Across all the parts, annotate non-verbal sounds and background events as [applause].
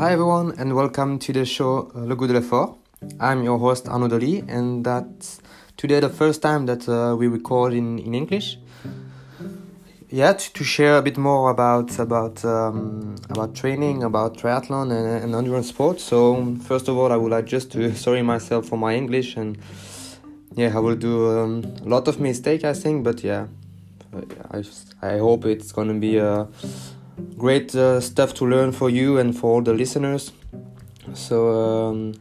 Hi everyone, and welcome to the show uh, Le Goût de l'Effort. I'm your host Arnaud Dolly, and that's today the first time that uh, we record in, in English. Yeah, to, to share a bit more about about um, about training, about triathlon and, and endurance sports. So first of all, I would like just to [laughs] sorry myself for my English, and yeah, I will do um, a lot of mistake, I think, but yeah, I just, I hope it's gonna be a great uh, stuff to learn for you and for all the listeners. So, um,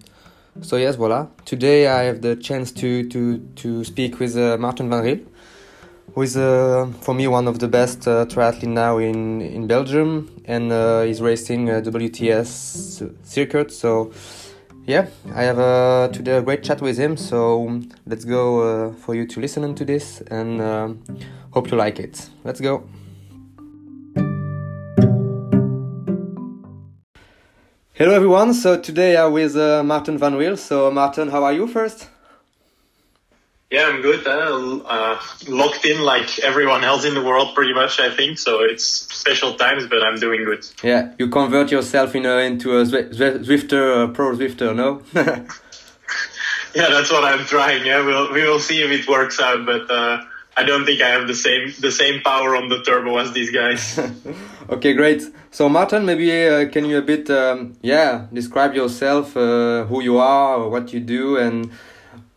so yes, voila. Today I have the chance to to to speak with uh, Marten Van Riel, who is uh, for me one of the best uh, triathlete now in in Belgium, and uh, he's racing a WTS circuit. So, yeah, I have uh, today a great chat with him. So let's go uh, for you to listen to this, and uh, hope you like it. Let's go. Hello everyone. So today I'm with uh, Marten Van Riel. So Marten, how are you first? Yeah, I'm good. Uh, uh, locked in like everyone else in the world, pretty much. I think so. It's special times, but I'm doing good. Yeah, you convert yourself in a, into a Zwifter, pro Zwifter, no? [laughs] [laughs] yeah, that's what I'm trying. Yeah, we'll we will see if it works out, but uh, I don't think I have the same the same power on the turbo as these guys. [laughs] okay, great. So Marten, maybe uh, can you a bit, um, yeah, describe yourself, uh, who you are, what you do, and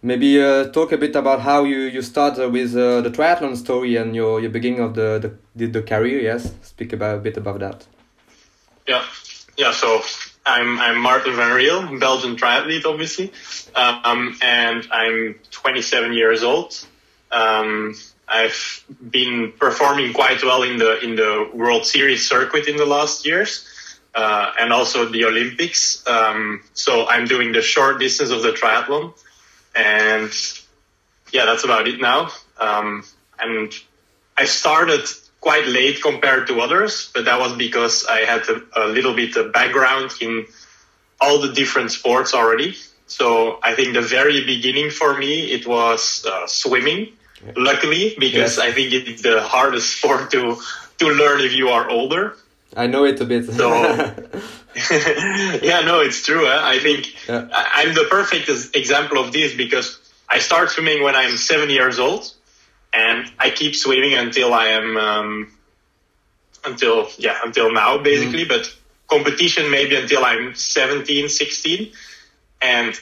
maybe uh, talk a bit about how you you start with uh, the triathlon story and your your beginning of the the, the career. Yes, speak about a bit about that. Yeah, yeah. So I'm I'm Marten Van Riel, Belgian triathlete, obviously, um, and I'm 27 years old. Um, I've been performing quite well in the in the World Series circuit in the last years, uh, and also the Olympics. Um, so I'm doing the short distance of the triathlon, and yeah, that's about it now. Um, and I started quite late compared to others, but that was because I had a, a little bit of background in all the different sports already. So I think the very beginning for me it was uh, swimming luckily, because I think it's the hardest sport to to learn if you are older. I know it a bit. so, [laughs] [laughs] yeah, no, it's true. Eh? I think yeah. I'm the perfect example of this because I start swimming when I'm seven years old, and I keep swimming until I am um, until yeah until now basically. Mm. But competition maybe until I'm 17, 16, and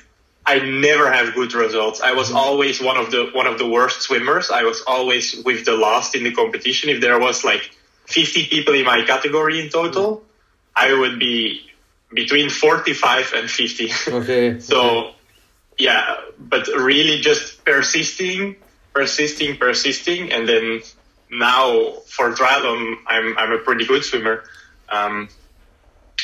I never have good results. I was mm-hmm. always one of the one of the worst swimmers. I was always with the last in the competition. If there was like 50 people in my category in total, I would be between 45 and 50. Okay. [laughs] so yeah, but really just persisting, persisting, persisting, and then now for triathlon, I'm I'm a pretty good swimmer. Um,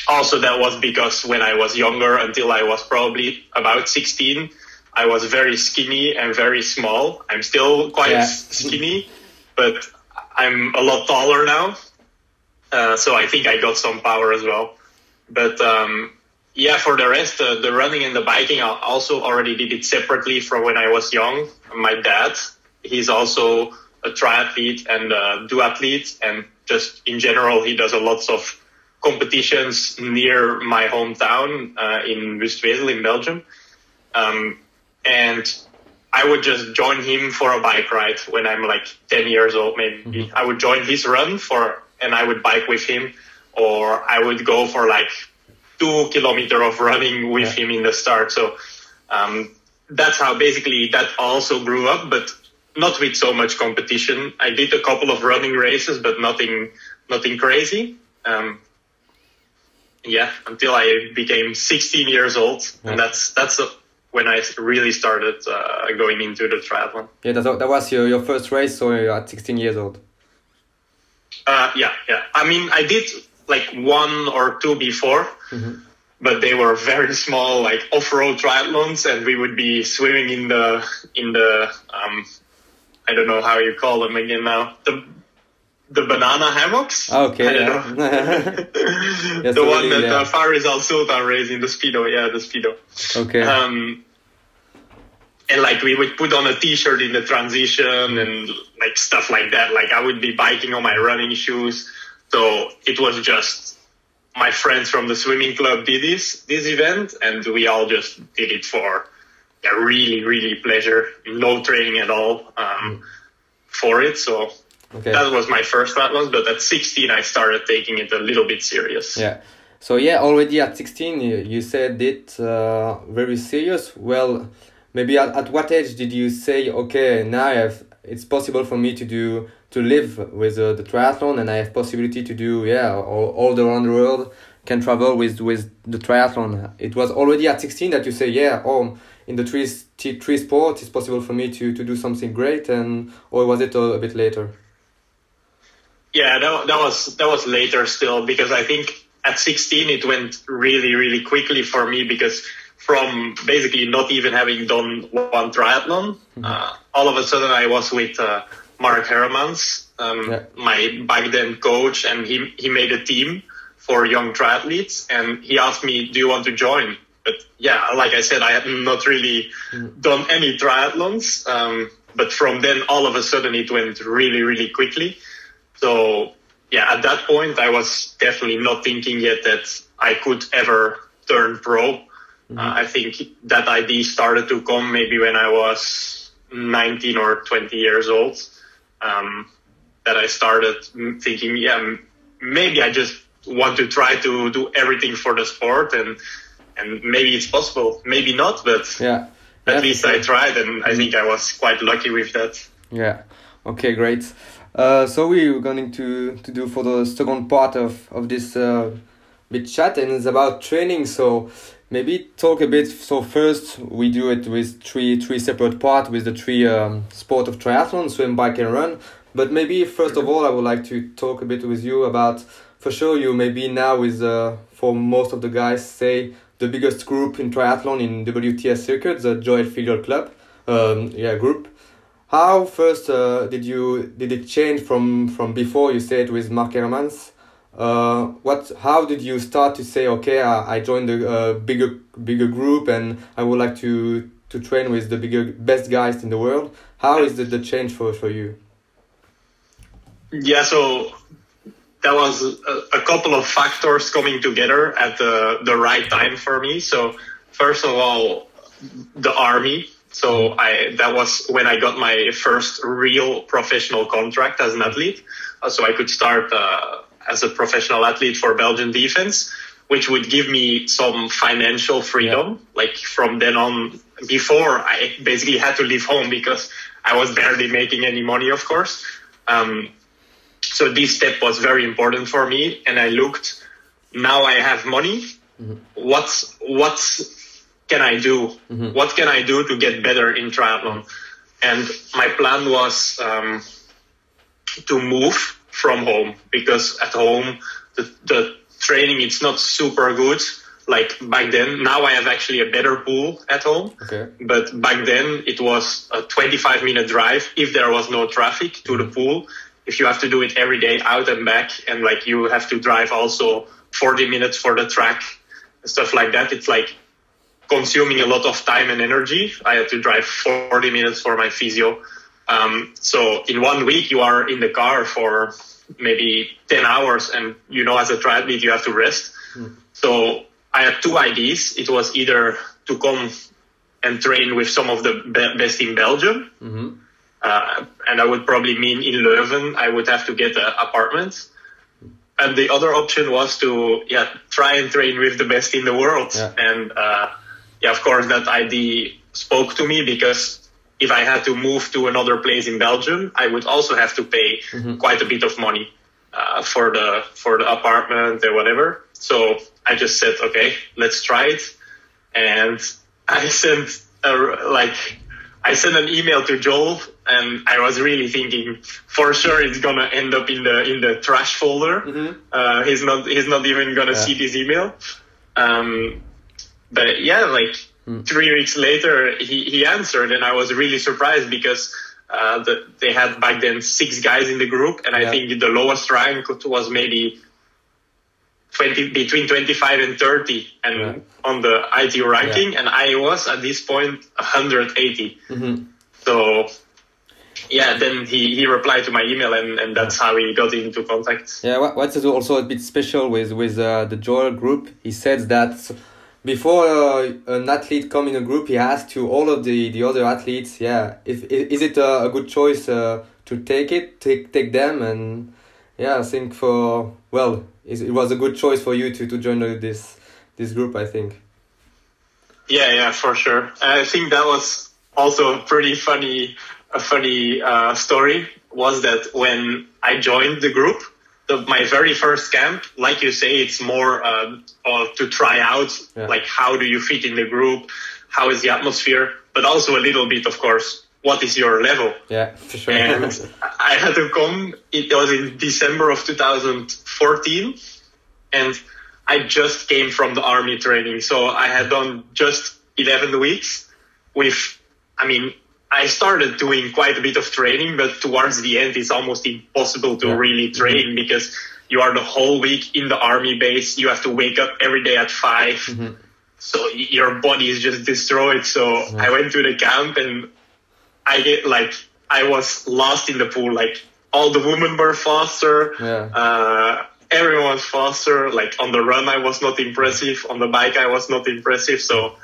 also that was because when I was younger, until I was probably about 16, I was very skinny and very small. I'm still quite yeah. skinny, but I'm a lot taller now. Uh, so I think I got some power as well. But um, yeah, for the rest, uh, the running and the biking, I also already did it separately from when I was young. My dad, he's also a triathlete and a duathlete, and just in general, he does a lots of competitions near my hometown uh, in Wuustwezel in Belgium. Um, and I would just join him for a bike ride when I'm like 10 years old, maybe. Mm-hmm. I would join his run for, and I would bike with him, or I would go for like two kilometer of running with yeah. him in the start. So, um, that's how basically that also grew up, but not with so much competition. I did a couple of running races, but nothing, nothing crazy. Um, yeah, until I became 16 years old, yeah. and that's that's a, when I really started uh, going into the triathlon. Yeah, that, that was your, your first race, so you're at 16 years old. Uh, yeah, yeah. I mean, I did like one or two before, mm-hmm. but they were very small, like off-road triathlons, and we would be swimming in the in the um, I don't know how you call them again now. The the banana hammocks. Okay. Yeah. [laughs] the so one that yeah. uh, Faris Al Sultan raised in the Speedo. Yeah, the Speedo. Okay. Um, and like we would put on a t-shirt in the transition and like stuff like that. Like I would be biking on my running shoes. So it was just my friends from the swimming club did this this event, and we all just did it for a really really pleasure, no training at all um, for it. So Okay. that was my first triathlon. But at 16, I started taking it a little bit serious. Yeah. So yeah, already at 16, you, you said it uh, very serious. Well, maybe at, at what age did you say, okay, now I have, it's possible for me to do to live with uh, the triathlon, and I have possibility to do yeah all, all around the world, can travel with with the triathlon. It was already at 16 that you say, yeah, oh, in the three three sports, it's possible for me to to do something great, and or was it a, a bit later? Yeah, that, that was that was later still because I think at 16 it went really really quickly for me because from basically not even having done one triathlon, uh, all of a sudden I was with uh, Mark Hermans, um, Yeah. my back then coach, and he he made a team for young triathletes, and he asked me, "Do you want to join?" But yeah, like I said, I had not really done any triathlons. Um, but from then, all of a sudden, it went really, really quickly. So yeah, at that point, I was definitely not thinking yet that I could ever turn pro. Uh, I think that idea started to come maybe when I was 19 or 20 years old. Um, that I started thinking, yeah, maybe I just want to try to do everything for the sport and and maybe it's possible, maybe not, but Yeah. at least I tried and I think I was quite lucky with that. Yeah. Okay, great. Uh, so we're going to, to do for the second part of, of this uh, bit chat and it's about training. So maybe talk a bit. So first we do it with three three separate parts with the three um, sport of triathlon, swim, bike and run. But maybe first of all I would like to talk a bit with you about for sure you maybe now with uh, for most of the guys say the biggest group in triathlon in WTS circuit, the Joel Field Club um, yeah group. How first uh, did you did it change from from before you said with Mark Hermans? Uh, what how did you start to say okay I, I joined a uh, bigger bigger group and I would like to to train with the bigger best guys in the world? How is the, the change for for you? Yeah, so that was a, a couple of factors coming together at the, the right time for me. So first of all, the army. So I that was when I got my first real professional contract as an athlete. Uh, so I could start uh, as a professional athlete for Belgian defense, which would give me some financial freedom. Like from then on, before I basically had to leave home because I was barely making any money, of course. Um, so this step was very important for me and i looked now i have money what's what can i do? What can i do to get better in triathlon? And my plan was um, to move from home because at home the, the training it's not super good. Like back then now i have actually a better pool at home. Okay. but back then it was a 25 minute drive if there was no traffic to the pool. If you have to do it every day out and back and like you have to drive also 40 minutes for the track and stuff like that it's like consuming a lot of time and energy i had to drive 40 minutes for my physio um, so in one week you are in the car for maybe 10 hours and you know as a triathlete you have to rest so I had two ideas. It was either to come and train with some of the be- best in Belgium, uh, and I would probably mean in Leuven I would have to get an apartment. And the other option was to yeah try and train with the best in the world. Yeah. And uh, yeah, of course that idea spoke to me because if I had to move to another place in Belgium, I would also have to pay quite a bit of money uh, for the for the apartment or whatever. So I just said, okay, let's try it. And I [laughs] sent a, like I sent an email to Joel, and I was really thinking for sure it's gonna end up in the in the trash folder. Uh, he's not he's not even gonna Yeah. see this email. Um, but yeah, like three weeks later, he, he answered, and I was really surprised because uh, the, they had back then six guys in the group, and I think the lowest rank was maybe 20 between 25 and 30 and Yeah. on the IT ranking and I was at this point 180 Mm-hmm. so yeah, then he, he replied to my email, and, and that's how we got into contact. Yeah, what's also a bit special with with uh, the Joel group? He says that before uh, an athlete come in a group, he has to all of the, the other athletes. Yeah, if is it a, a good choice uh, to take it, take take them, and yeah, I think for well, it was a good choice for you to to join this this group. I think. Yeah, yeah, for sure. I think that was also a pretty funny a funny uh, story was that when I joined the group, the, my very first camp, like you say, it's more uh, uh, to try out, yeah. like how do you fit in the group, how is the atmosphere, but also a little bit, of course, what is your level? Yeah, for sure. And I had to come. It was in December of 2014, and I just came from the army training, so I had done just 11 weeks with, I mean, I started doing quite a bit of training, but towards the end, it's almost impossible to yeah. really mm-hmm. train mm-hmm. because you are the whole week in the army base. You have to wake up every day at 5 mm-hmm. So your body is just destroyed. So yeah. I went to the camp and I get like, I was lost in the pool. Like all the women were faster. Yeah. Uh, everyone was faster. Like on the run, I was not impressive. On the bike, I was not impressive. So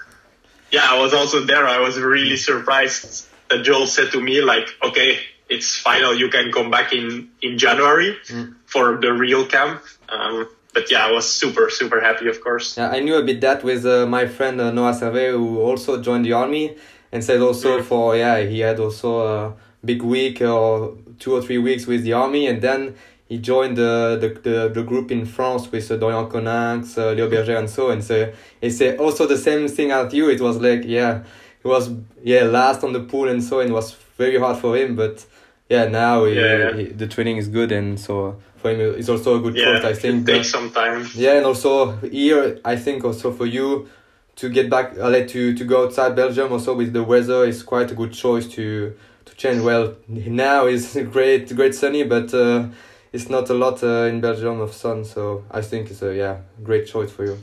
yeah, I was also there. I was really surprised that Joel said to me, like, okay, it's final. You can come back in, in January mm. for the real camp. Um, but yeah, I was super, super happy, of course. Yeah, I knew a bit that with uh, my friend uh, Noah Servais, who also joined the army and said also mm. for, yeah, he had also a big week or two or three weeks with the army and then he joined the, the, the, the group in France with uh, Dorian Coninx, uh, Leo Bergere and so and so he said also the same thing as you. It was like, yeah, he was yeah last on the pool and so and it was very hard for him but yeah now he, yeah. He, the training is good and so for him it's also a good yeah, choice I think it takes some time. Yeah and also here I think also for you to get back uh, like to to go outside Belgium also with the weather is quite a good choice to to change. Well now is [laughs] great great sunny but uh, it's not a lot uh, in Belgium of sun so I think it's a yeah great choice for you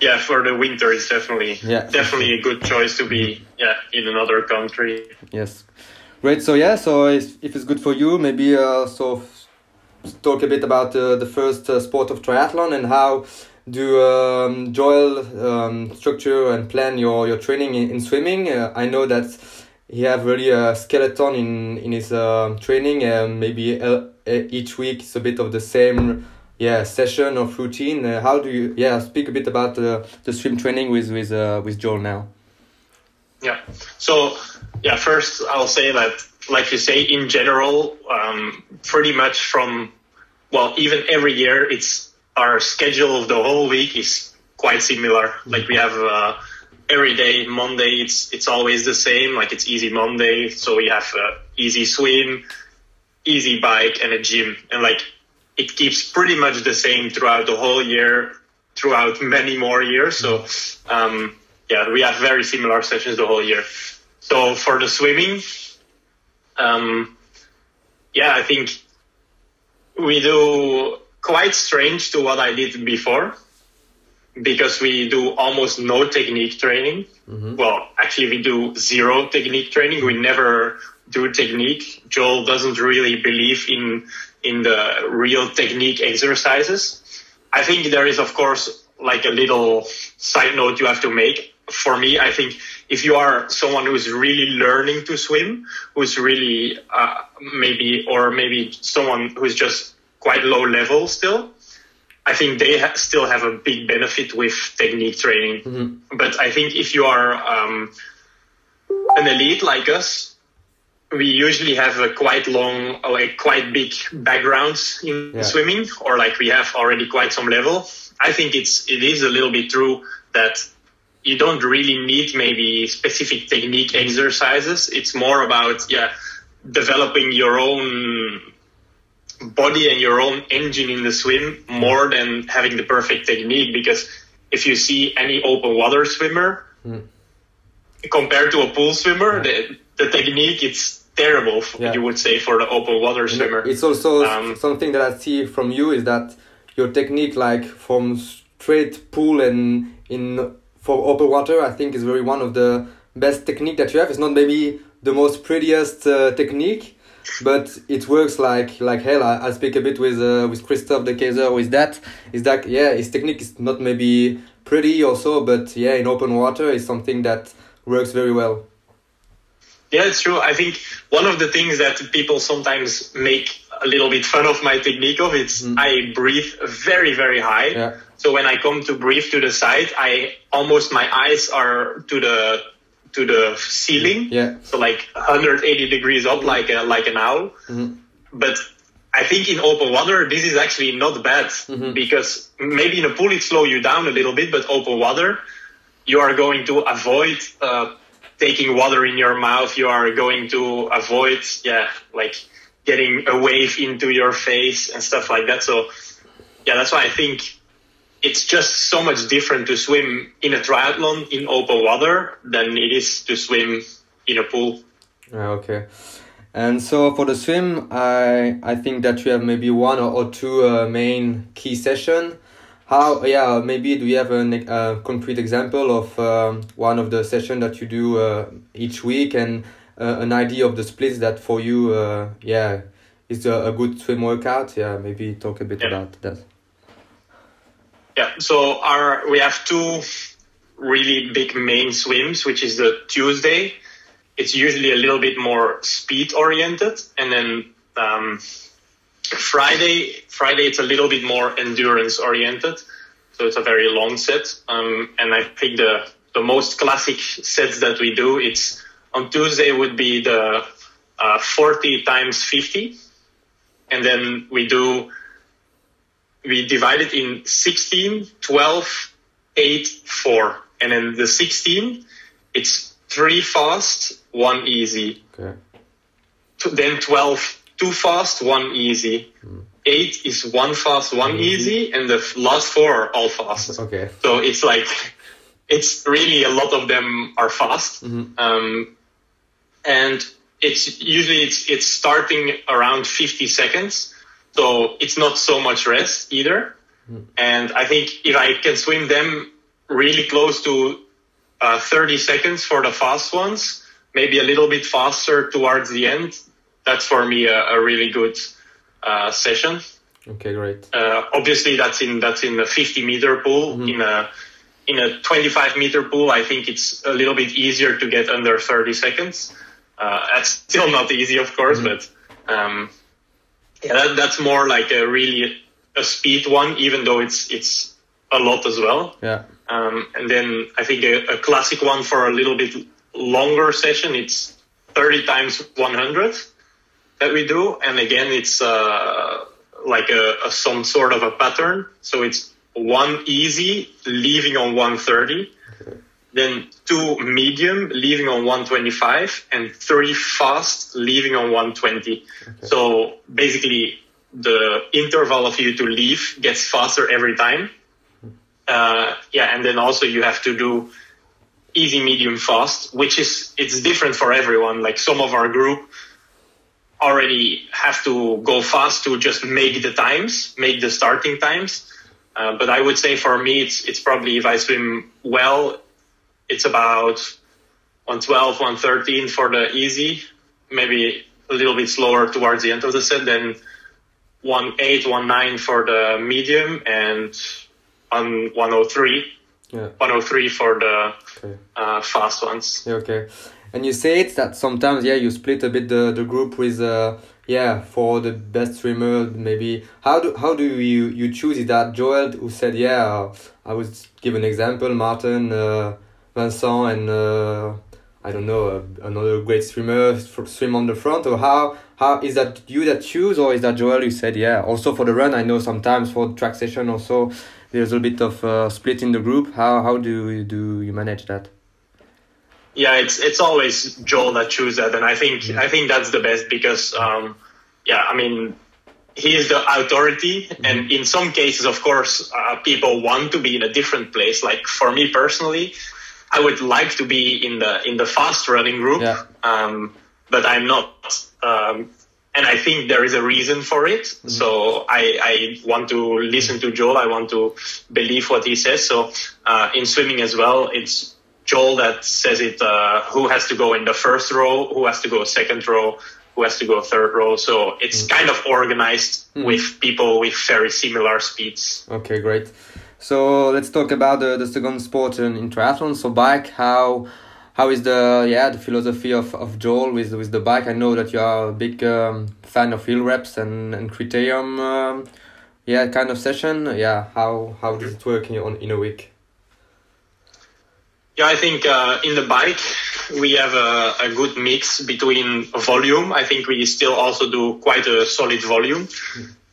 yeah, for the winter, it's definitely yeah, definitely a good choice to be yeah in another country. Yes, great. So yeah, so if it's good for you, maybe uh, so talk a bit about uh, the first uh, sport of triathlon and how do um, Joel um, structure and plan your your training in, in swimming. Uh, I know that he have really a skeleton in in his uh, training. and maybe uh, each week it's a bit of the same yeah session of routine. Uh, how do you yeah speak a bit about uh, the swim training with with uh, with joel now. Yeah. So yeah first i'll say that like you say in general um, pretty much from well even every year it's our schedule of the whole week is quite similar. Like we have uh, every day monday it's it's always the same. Like it's easy monday so we have uh, easy swim easy bike and a gym. And like it keeps pretty much the same throughout the whole year, throughout many more years. So, um, yeah, we have very similar sessions the whole year. So for the swimming, um, yeah, I think we do quite strange to what I did before because we do almost no technique training. Mm-hmm. Well, actually, we do zero technique training. We never do technique. Joel doesn't really believe in in the real technique exercises. I think there is, of course, like a little side note you have to make. For me, I think if you are someone who's really learning to swim, who's really uh, maybe, or maybe someone who's just quite low level still, I think they ha- still have a big benefit with technique training. Mm-hmm. But I think if you are um, an elite like us, we usually have a quite long, like quite big backgrounds in yeah. swimming, or like we have already quite some level. I think it's it is a little bit true that you don't really need maybe specific technique exercises. It's more about yeah developing your own body and your own engine in the swim more than having the perfect technique. Because if you see any open water swimmer mm. compared to a pool swimmer, the the technique it's terrible yeah. you would say for the open water swimmer it's also um, something that i see from you is that your technique like from straight pool and in for open water i think is very one of the best technique that you have it's not maybe the most prettiest uh, technique, but it works like like hell. I, I speak a bit with uh, with Christophe de Keyser with that. Is that yeah, his technique is not maybe pretty also, but yeah, in open water is something that works very well. Yeah, it's true. I think one of the things that people sometimes make a little bit fun of my technique of it's mm. I breathe very very high. Yeah. So when I come to breathe to the side, I almost my eyes are to the to the ceiling. Yeah. So like 180 degrees up, like a, like an owl. Mm-hmm. But I think in open water, this is actually not bad mm-hmm. because maybe in a pool it slow you down a little bit, but open water, you are going to avoid uh, taking water in your mouth. You are going to avoid, yeah, like getting a wave into your face and stuff like that. So yeah, that's why I think it's just so much different to swim in a triathlon in open water than it is to swim in a pool. Okay. And so for the swim, I I think that you have maybe one or, or two uh, main key session. How yeah maybe do you have a, concrete example of um, one of the session that you do uh, each week and uh, an idea of the splits that for you uh, yeah is a, a, good swim workout yeah maybe talk a bit yeah. about that. Yeah, so our we have two really big main swims, which is the Tuesday it's usually a little bit more speed oriented, and then um, Friday Friday it's a little bit more endurance oriented. So it's a very long set, um, and I think the the most classic sets that we do it's on Tuesday would be the uh, 40 times 50, and then we do we divide it in 16, 12, 8, 4, and then the 16 it's three fast, one easy. Okay. Then 12, two fast, one easy. Mm. Eight is one fast, one easy. easy, and the last four are all fast. Okay. So it's like, it's really a lot of them are fast. Mm-hmm. Um, and it's usually it's, it's starting around 50 seconds. So it's not so much rest either. Mm. And I think if I can swim them really close to uh, 30 seconds for the fast ones, maybe a little bit faster towards the end. That's for me a, a really good uh, session. Okay, great. Uh, obviously, that's in that's in a 50 meter pool. Mm-hmm. In a in a 25 meter pool, I think it's a little bit easier to get under 30 seconds. Uh, that's [laughs] still not easy, of course, mm-hmm. but um, yeah, that, that's more like a really a speed one, even though it's it's a lot as well. Yeah. Um, and then I think a, a, classic one for a little bit longer session, it's 30 times 100 that we do. And again, it's uh, like a, a, some sort of a pattern. So it's one easy, leaving on 130. Okay. Then two medium, leaving on 125, and three fast, leaving on 120. Okay. So basically, the interval of you to leave gets faster every time uh, yeah, and then also you have to do easy, medium, fast, which is it's different for everyone. Like some of our group already have to go fast to just make the times, make the starting times. Uh, but I would say for me, it's it's probably if I swim well, it's about 112, 113 for the easy, maybe a little bit slower towards the end of the set, then 18, 19 for the medium, and on 103. Yeah. 103 for the okay. uh, fast ones. Yeah, okay. And you said that sometimes, yeah, you split a bit the, the group with, uh, yeah, for the best swimmer, maybe. How do how do you you choose? Is that Joel who said, yeah, I would give an example, Marten, uh, Vincent, and uh, I don't know, uh, another great swimmer swim on the front, or how how is that you that choose, or is that Joel who said, yeah? Also for the run, I know sometimes for track session, also there's a bit of uh, split in the group. How how do you, do you manage that? Yeah, it's it's always Joel that chooses that, and I think I think that's the best because um, yeah, I mean he is the authority, mm-hmm. and in some cases, of course, uh, people want to be in a different place. Like for me personally, I would like to be in the in the fast running group, yeah. um, but I'm not. Um, and I think there is a reason for it. Mm-hmm. So I, I want to listen to Joel. I want to believe what he says. So uh, in swimming as well, it's Joel that says it. Uh, who has to go in the first row? Who has to go second row? Who has to go third row? So it's mm. kind of organized mm. with people with very similar speeds. Okay, great. So let's talk about the, the second sport in, in triathlon. So bike, how how is the yeah the philosophy of, of Joel with with the bike? I know that you are a big um, fan of hill reps and and criterium, um, yeah, kind of session. Yeah, how how does it work in on in a week? Yeah, I think uh, in the bike we have a, a, good mix between volume. I think we still also do quite a solid volume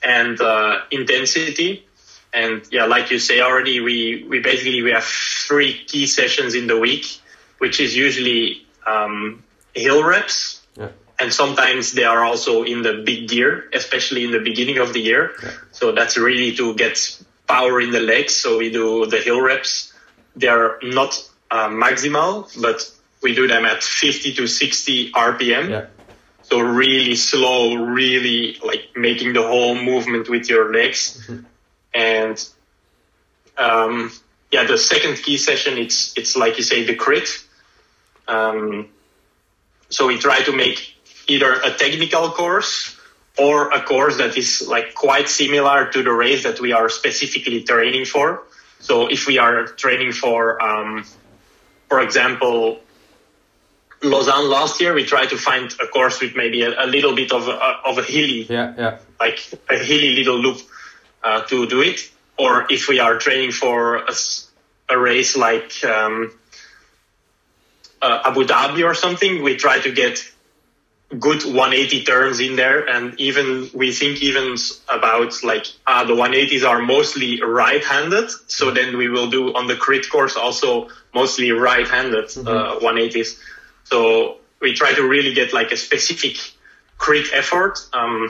and uh, intensity. And yeah, like you say already, we, we basically we have three key sessions in the week which is usually um, hill reps. Yeah. And sometimes they are also in the big gear, especially in the beginning of the year. Yeah. So that's really to get power in the legs. So we do the hill reps. They're not uh, maximal, but we do them at 50 to 60 RPM. Yeah. So really slow, really like making the whole movement with your legs. Mm-hmm. And um, yeah, the second key session, it's it's like you say, the crit. Um, so we try to make either a technical course or a course that is like quite similar to the race that we are specifically training for. So if we are training for, um, for example, Lausanne last year, we tried to find a course with maybe a, a little bit of a, of a hilly, yeah, yeah. like a hilly little loop uh, to do it. Or if we are training for a, a race like um, uh, Abu Dhabi or something, we try to get good 180 turns in there. And even we think even about like uh, the 180s are mostly right-handed. So then we will do on the crit course also mostly right-handed mm-hmm. uh, 180s. So we try to really get like a specific crit effort. Um,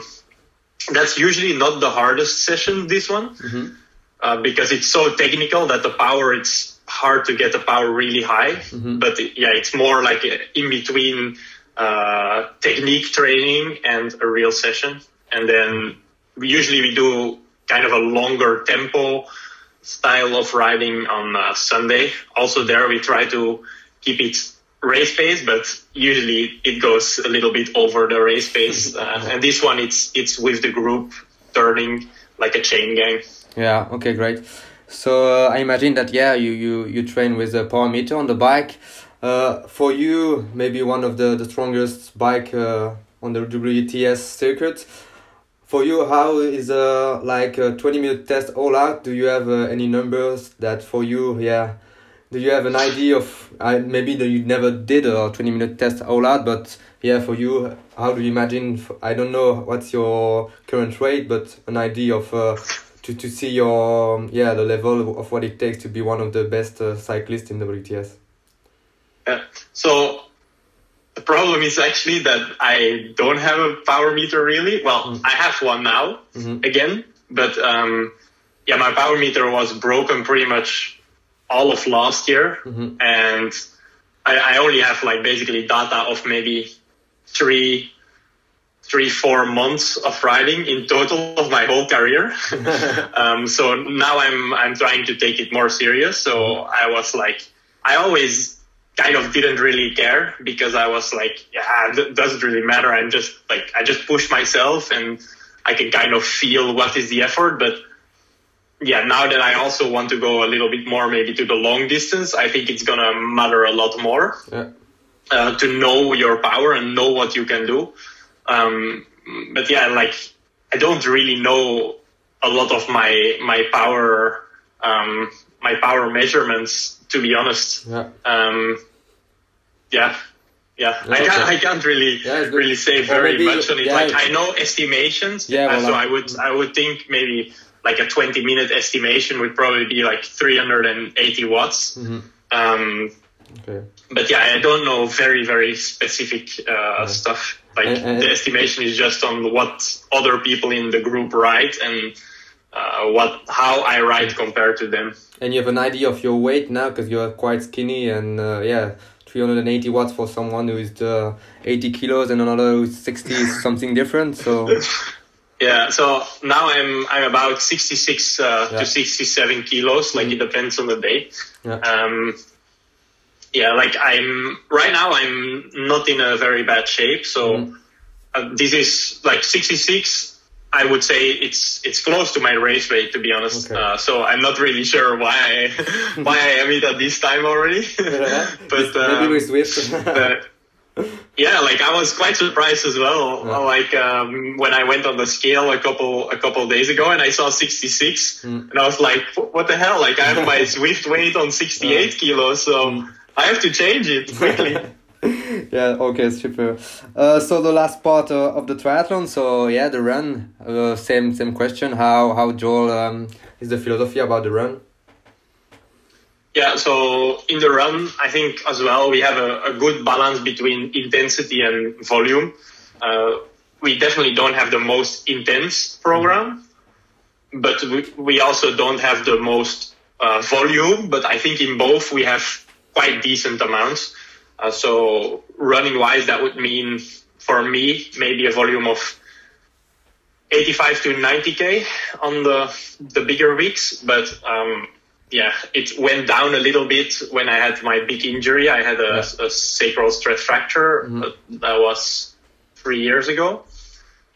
that's usually not the hardest session, this one, mm-hmm. uh, because it's so technical that the power it's hard to get the power really high. Mm-hmm. But yeah, it's more like in between uh, technique training and a real session. And then usually we do kind of a longer tempo style of riding on uh, Sunday. Also there we try to keep it race pace, but usually it goes a little bit over the race pace. [laughs] Uh, and this one, it's it's with the group turning like a chain gang. Yeah. Okay. Great. So uh, I imagine that yeah, you you you train with a power meter on the bike. Uh, for you, maybe one of the the strongest bike uh, on the WTS circuit. For you, how is a like a twenty minute test all out? Do you have uh, any numbers that for you, yeah? Do you have an idea of uh, maybe that you never did a twenty minute test all out, but yeah, for you, how do you imagine? I don't know what's your current rate, but an idea of uh, to, to see your yeah the level of what it takes to be one of the best uh, cyclists in WTS. Yeah. So the problem is actually that I don't have a power meter really. Well, mm. I have one now mm-hmm. again, but um, yeah, my power meter was broken pretty much all of last year, mm-hmm. and I, I only have like basically data of maybe three three, four months of riding in total of my whole career. [laughs] um, so now I'm, I'm trying to take it more serious. So I was like, I always kind of didn't really care because I was like, yeah, it doesn't really matter. I'm just like, I just push myself and I can kind of feel what is the effort. But yeah, now that I also want to go a little bit more maybe to the long distance, I think it's going to matter a lot more yeah. uh, to know your power and know what you can do. Um, but yeah, like I don't really know a lot of my my power um, my power measurements to be honest. Yeah. Um, yeah. Yeah, I can't. I can't really yeah, really say very maybe, much on it. Yeah, like I know estimations. Yeah, well, uh, so I would I would think maybe like a 20 minute estimation would probably be like 380 watts. Mm-hmm. Um, okay. But yeah, I don't know very very specific uh, yeah. stuff. Like and, and the estimation is just on what other people in the group write and uh, what how I ride compared to them. And you have an idea of your weight now because you're quite skinny and uh, yeah, 380 watts for someone who is uh, 80 kilos and another who's 60 is something different. So. [laughs] Yeah, so now I'm I'm about 66 uh, yeah. to 67 kilos. Like mm. it depends on the day. Yeah. Um, yeah, like I'm right now, I'm not in a very bad shape. So Mm. uh, this is like 66. I would say it's it's close to my race weight, to be honest. Okay. Uh, so I'm not really sure why I, [laughs] why I am it at this time already. [laughs] [laughs] but maybe um, with Zwift. uh, yeah, like I was quite surprised as well. Yeah. Like um, when I went on the scale a couple a couple days ago and I saw 66, Mm. and I was like, "What the hell?" Like I have my Zwift weight on 68 kilos, so Mm. I have to change it quickly. Yeah, okay, super. Uh, so the last part uh, of the triathlon, so yeah, the run. Uh, same same question. How how Joel um, is the philosophy about the run? Yeah, so in the run, I think as well we have a, a good balance between intensity and volume. Uh, we definitely don't have the most intense program, but we, we also don't have the most uh, volume. But I think in both we have quite decent amounts. Uh, so running wise, that would mean for me maybe a volume of 85 to 90k on the the bigger weeks, but um, yeah, it went down a little bit when I had my big injury. I had a, a sacral stress fracture. Mhm. Uh, that was three years ago.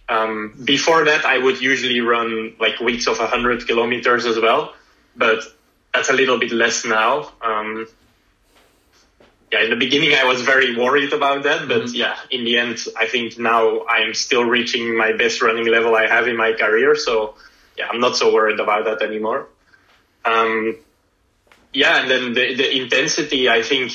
Um, before that, I would usually run like weeks of 100 kilometers as well, but that's a little bit less now. Um, yeah, in the beginning, I was very worried about that, but Mhm. yeah, in the end, I think now I'm still reaching my best running level I have in my career. So yeah, I'm not so worried about that anymore. Um, yeah, and then the, the intensity, I think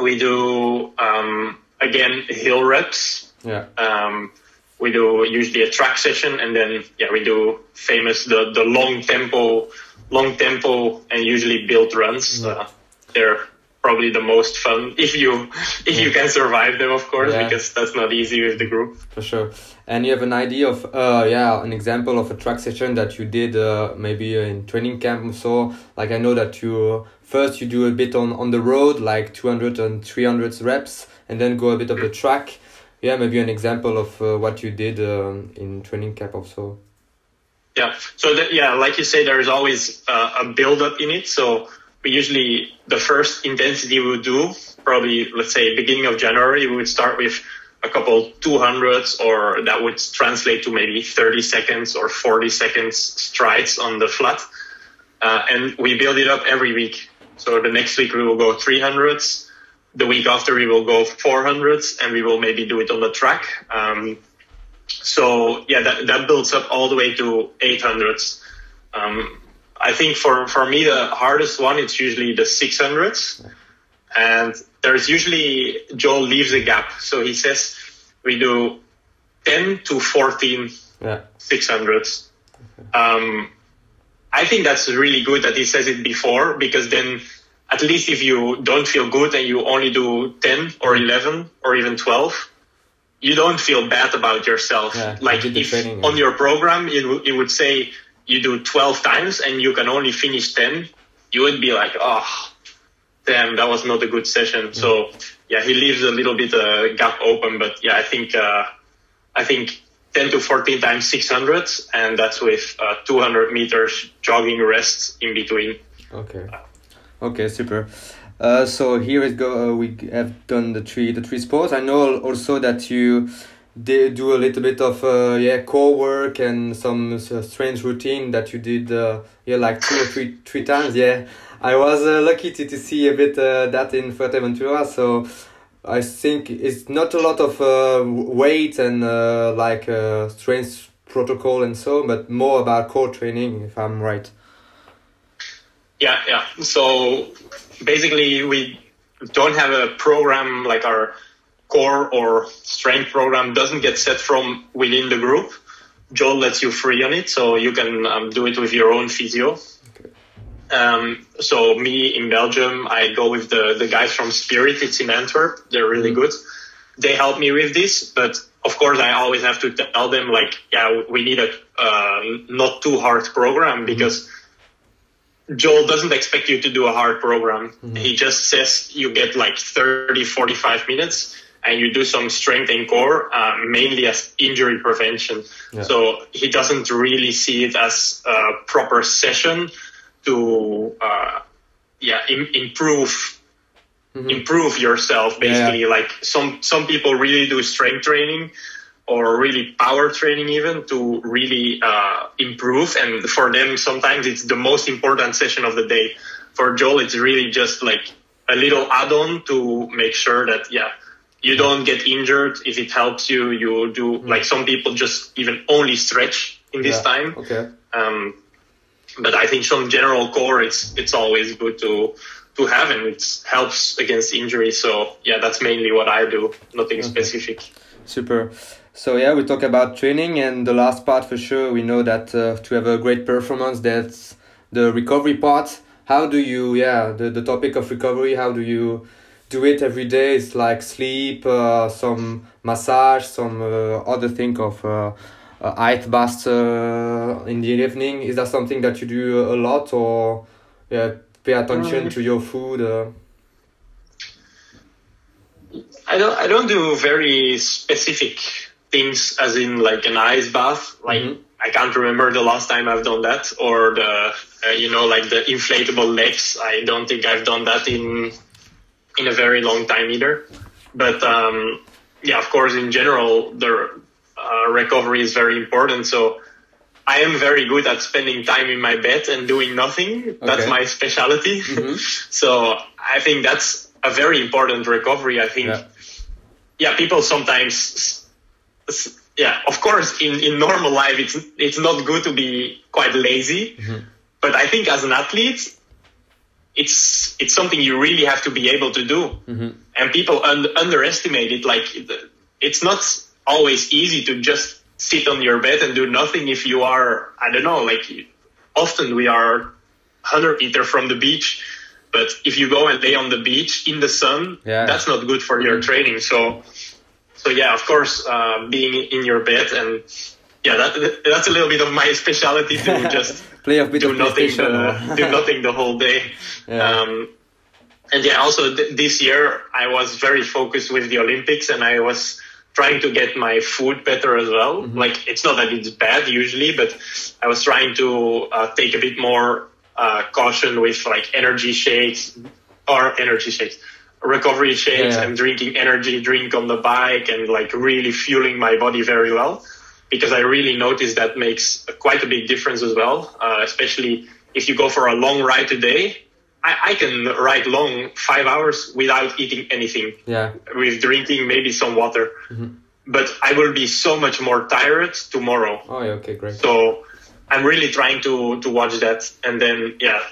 we do, um, again, hill reps. Yeah. Um, we do usually a track session and then, yeah, we do famous, the, the long tempo, long tempo and usually built runs. Yeah. Uh, they're probably the most fun if you, if you can survive them, of course, Yeah. because that's not easy with the group. For sure. And you have an idea of, uh, yeah, an example of a track session that you did uh, maybe in training camp. or So, like, I know that you first you do a bit on, on the road, like 200 and 300 reps, and then go a bit of the track. Yeah, maybe an example of uh, what you did um, in training camp also. Yeah. So that, yeah, like you say, there is always uh, a build up in it. So usually the first intensity we would do probably let's say beginning of January we would start with a couple 200s or that would translate to maybe 30 seconds or 40 seconds strides on the flat. Uh, and we build it up every week. So the next week we will go 300s. The week after we will go 400s and we will maybe do it on the track. Um, so yeah, that, that builds up all the way to 800s. Um, I think for, for me, the hardest one, it's usually the 600s. And there's usually, Joel leaves a gap. So he says we do 10 to 14 Yeah. 600s. Um, I think that's really good that he says it before because then at least if you don't feel good and you only do 10 or 11 or even 12, you don't feel bad about yourself. Yeah, like if training, on yeah. your program it, w- it would say you do 12 times and you can only finish 10, you would be like, oh, damn, that was not a good session. So yeah, he leaves a little bit uh, gap open, but yeah, I think uh, I think 10 to 14 times 600, and that's with uh, 200 meters jogging rests in between. Okay. Okay, super. Uh, so here is go. Uh, we have done the three the three sports. I know also that you did do a little bit of uh, yeah core work and some uh, strange routine that you did uh, yeah like two or three three times. Yeah, I was uh, lucky to, to see a bit uh, that in Fuerteventura. So I think it's not a lot of uh, weight and uh, like uh, strength protocol and so, but more about core training. If I'm right. Yeah, yeah. So basically, we don't have a program like our core or strength program doesn't get set from within the group. Joel lets you free on it, so you can um, do it with your own physio. Um, so me in Belgium, I go with the, the guys from Spirit. It's in Antwerp. They're really good. They help me with this, but of course I always have to tell them like, yeah, we need a uh, not too hard program because Joel doesn't expect you to do a hard program. He just says you get like 30, 45 minutes and you do some strength and core, uh, mainly as injury prevention. Yeah. So he doesn't really see it as a proper session to, uh, yeah, Im- improve improve yourself basically Yeah. like some some people really do strength training or really power training even to really uh, improve and for them sometimes it's the most important session of the day for joel it's really just like a little add-on to make sure that yeah you don't get injured if it helps you you do like some people just even only stretch in this Yeah. time Okay. um, but I think some general core, it's it's always good to to have, and it helps against injury. So yeah, that's mainly what I do. Nothing specific. Super. So yeah, we talk about training, and the last part for sure. We know that uh, to have a great performance, that's the recovery part. How do you, yeah, the, the topic of recovery? How do you do it every day? It's like sleep, uh, some massage, some uh, other thing of uh, uh, ice bath uh, in the evening. Is that something that you do a lot, or yeah, pay attention Um, to your food? I don't I don't do very specific things as in like an ice bath. Like Mhm. I can't remember the last time I've done that, or the uh, you know like the inflatable legs. I don't think I've done that in in a very long time either. But um, yeah, of course, in general, the uh, recovery is very important. So I am very good at spending time in my bed and doing nothing. That's my specialty. Mhm. [laughs] so I think that's a very important recovery. I think Yeah. yeah, people sometimes, yeah, of course, in, in normal life, it's, it's not good to be quite lazy. But I think as an athlete, it's, it's something you really have to be able to do. And people un- underestimate it. Like, it- it's not always easy to just sit on your bed and do nothing if you are, I don't know, like, often we are 100 meter from the beach. But if you go and lay on the beach in the sun, Yeah. that's not good for your training. So, so yeah, of course, uh, being in your bed and yeah, that that's a little bit of my [laughs] specialty to just play a bit do of nothing the, [laughs] do nothing the whole day. [laughs] Yeah. Um, and yeah, also th- this year I was very focused with the Olympics and I was trying to get my food better as well. Like it's not that it's bad usually, but I was trying to uh, take a bit more uh, caution with like energy shakes or energy shakes, recovery shakes Yeah. and drinking energy drink on the bike and like really fueling my body very well because I really noticed that makes quite a big difference as well, uh, especially if you go for a long ride today. I, I can ride long five hours without eating anything, yeah. with drinking maybe some water. But I will be so much more tired tomorrow. Oh, yeah. Okay, great. So I'm really trying to, to watch that. And then, yeah,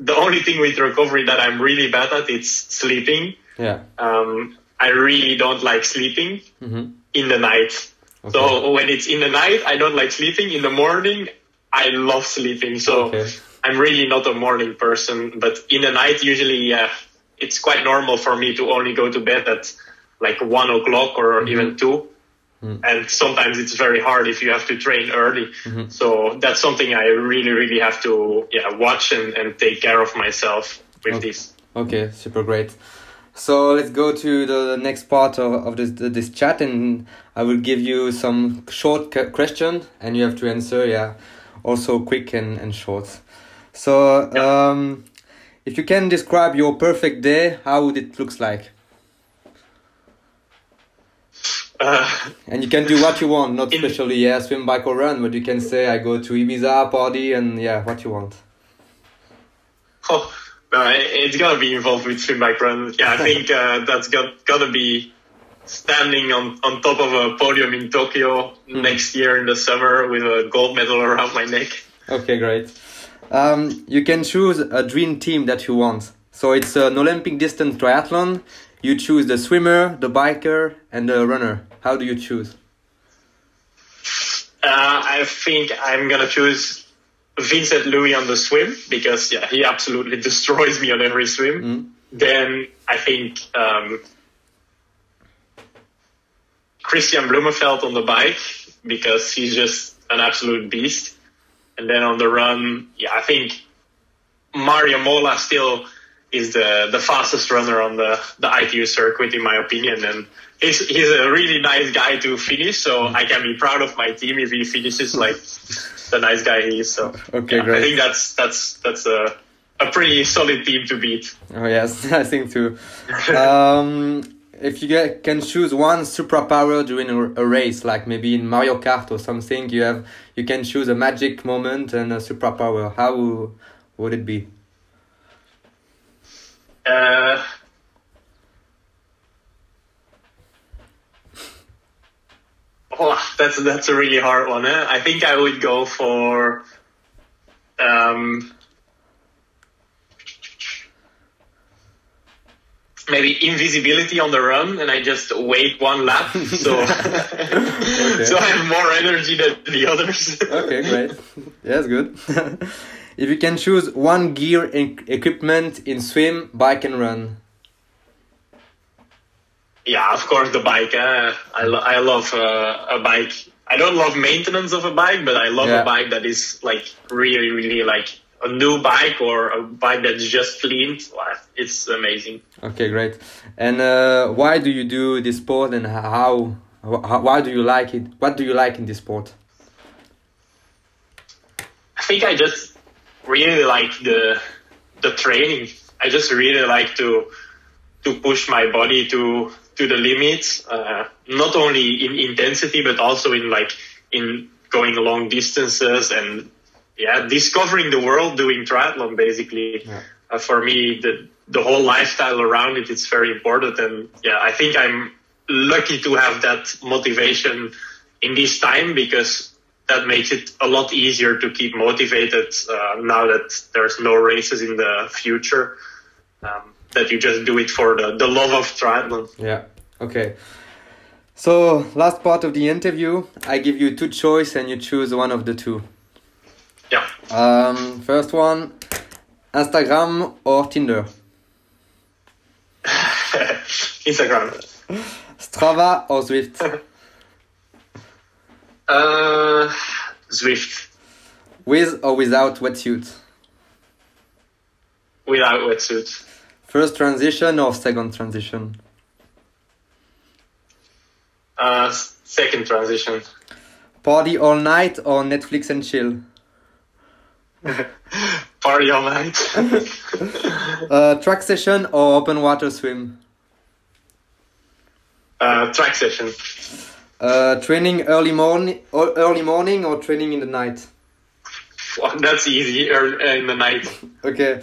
the only thing with recovery that I'm really bad at is sleeping. Yeah. Um, I really don't like sleeping Mm-hmm. in the night. So when it's in the night, I don't like sleeping. In the morning, I love sleeping. So Okay. I'm really not a morning person. But in the night, usually, yeah, it's quite normal for me to only go to bed at like one o'clock or mm-hmm. even 2 mm. And sometimes it's very hard if you have to train early. Mm-hmm. So that's something I really, really have to yeah watch and, and take care of myself with Okay. this. Okay, super great. So let's go to the next part of, of this this chat, and I will give you some short question, and you have to answer. Yeah, also quick and, and short. So, um, if you can describe your perfect day, how would it looks like? Uh, And you can do what you want, not especially yeah, swim, bike, or run, but you can say I go to Ibiza party and yeah, what you want. Oh, it's gotta be involved with swim bike run. Yeah, I think uh, that's got gotta be standing on, on top of a podium in Tokyo next year in the summer with a gold medal around my neck. Okay, great. Um, you can choose a dream team that you want. So it's an Olympic distance triathlon. You choose the swimmer, the biker, and the runner. How do you choose? Uh, I think I'm gonna choose Vincent Luis on the swim because yeah, he absolutely [laughs] destroys me on every swim. Then I think um, Kristian Blummenfelt on the bike because he's just an absolute beast. And then on the run, yeah, I think Mario Mola still is the, the fastest runner on the, the ITU circuit in my opinion. And he's, he's a really nice guy to finish. So I can be proud of my team if he finishes like [laughs] the nice guy he is. So Okay, yeah, I think that's, that's, that's a, a pretty solid team to beat. Oh yes, [laughs] I think too. [laughs] um, if you get, can choose one superpower during a, a, race, like maybe in Mario Kart or something, you have you can choose a magic moment and a superpower. How would it be? Uh, oh, that's that's a really hard one. Eh? I think I would go for um, maybe invisibility on the run and I just wait one lap so okay. [laughs] [laughs] so I have more energy than the others. [laughs] okay, great. Yeah, that's good. if you can choose one gear and equipment in swim, bike and run. Yeah, of course the bike. Uh, I lo- I love uh, a bike. I don't love maintenance of a bike, but I love yeah. a bike that is like really really like a new bike or a bike that's just cleaned. It's amazing. Okay, great. And uh, why do you do this sport and how, how? Why do you like it? What do you like in this sport? I think I just really like the the training. I just really like to to push my body to to the limits, uh, not only in intensity but also in like in going long distances and yeah, discovering the world doing triathlon basically. Yeah. Uh, for me, the the whole lifestyle around it is very important, and yeah, I think I'm lucky to have that motivation in this time because that makes it a lot easier to keep motivated uh, now that there's no races in the future. Um, that you just do it for the, the love of triathlon. Yeah. Okay. So last part of the interview, I give you two choice and you choose one of the two. Yeah. Um, first one, Instagram or Tinder? [laughs] Instagram. Strava or Zwift? [laughs] uh, Zwift. With or without wetsuit? Without wetsuit. First transition or second transition? Uh, second transition. Party all night or Netflix and chill? [laughs] Party all night. [laughs] uh, track session or open water swim? Uh, track session. Uh, training early morning, or early morning, or training in the night. Well, [laughs] that's easy. Early, in the night. okay,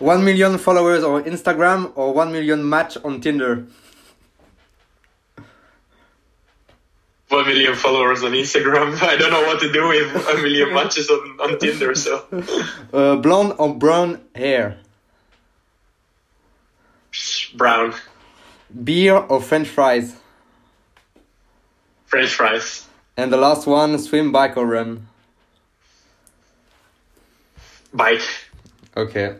one million followers on Instagram or one million match on Tinder. one million followers on Instagram. [laughs] I don't know what to do with a million [laughs] matches on, on Tinder. So, uh, blonde or brown hair? Brown. Beer or French fries? French fries. And the last one: swim, bike, or run? Bike. Okay.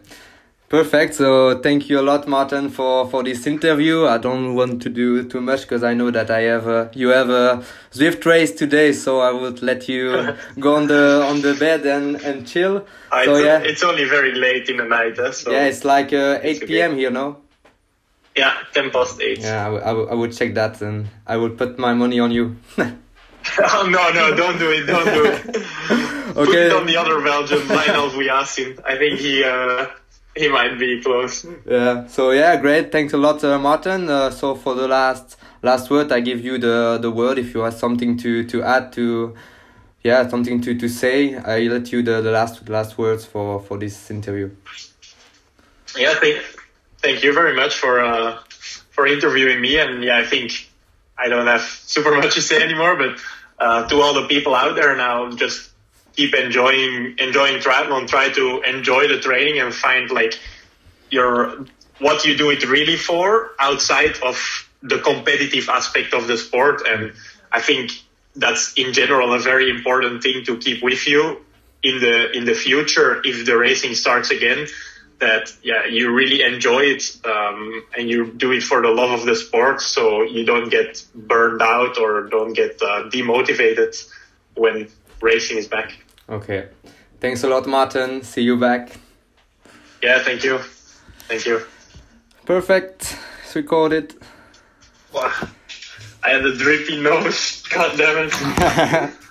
Perfect. So thank you a lot, Marten, for, for this interview. I don't want to do too much because I know that I have a, you have a Zwift race today, so I would let you [laughs] go on the on the bed and and chill. Uh, so it's, yeah, it's only very late in the night. Uh, so yeah, it's like uh, eight p.m. here, no? Yeah, ten past eight. Yeah, I, I, I would check that and I would put my money on you. [laughs] oh, no, no, don't do it, don't do it. okay. [laughs] Put it on the other Belgian, Lionel Vujasin. I think he. Uh, he might be close. Yeah. So yeah, great. Thanks a lot, uh, Marten. Uh, so for the last last word, I give you the the word. If you have something to to add to, yeah, something to to say, I let you the the last last words for for this interview. Yeah. Thank thank you very much for uh for interviewing me. And yeah, I think I don't have super [laughs] much to say anymore, but uh, to all the people out there now, just keep enjoying enjoying triathlon. Try to enjoy the training and find like your what you do it really for outside of the competitive aspect of the sport. And I think that's in general a very important thing to keep with you in the in the future if the racing starts again. That yeah, you really enjoy it um, and you do it for the love of the sport, so you don't get burned out or don't get uh, demotivated when racing is back. Okay. Thanks a lot, Marten. See you back. Yeah, thank you. Thank you. Perfect. It's recorded. Wow. I had a drippy nose. [laughs] God damn it. [laughs]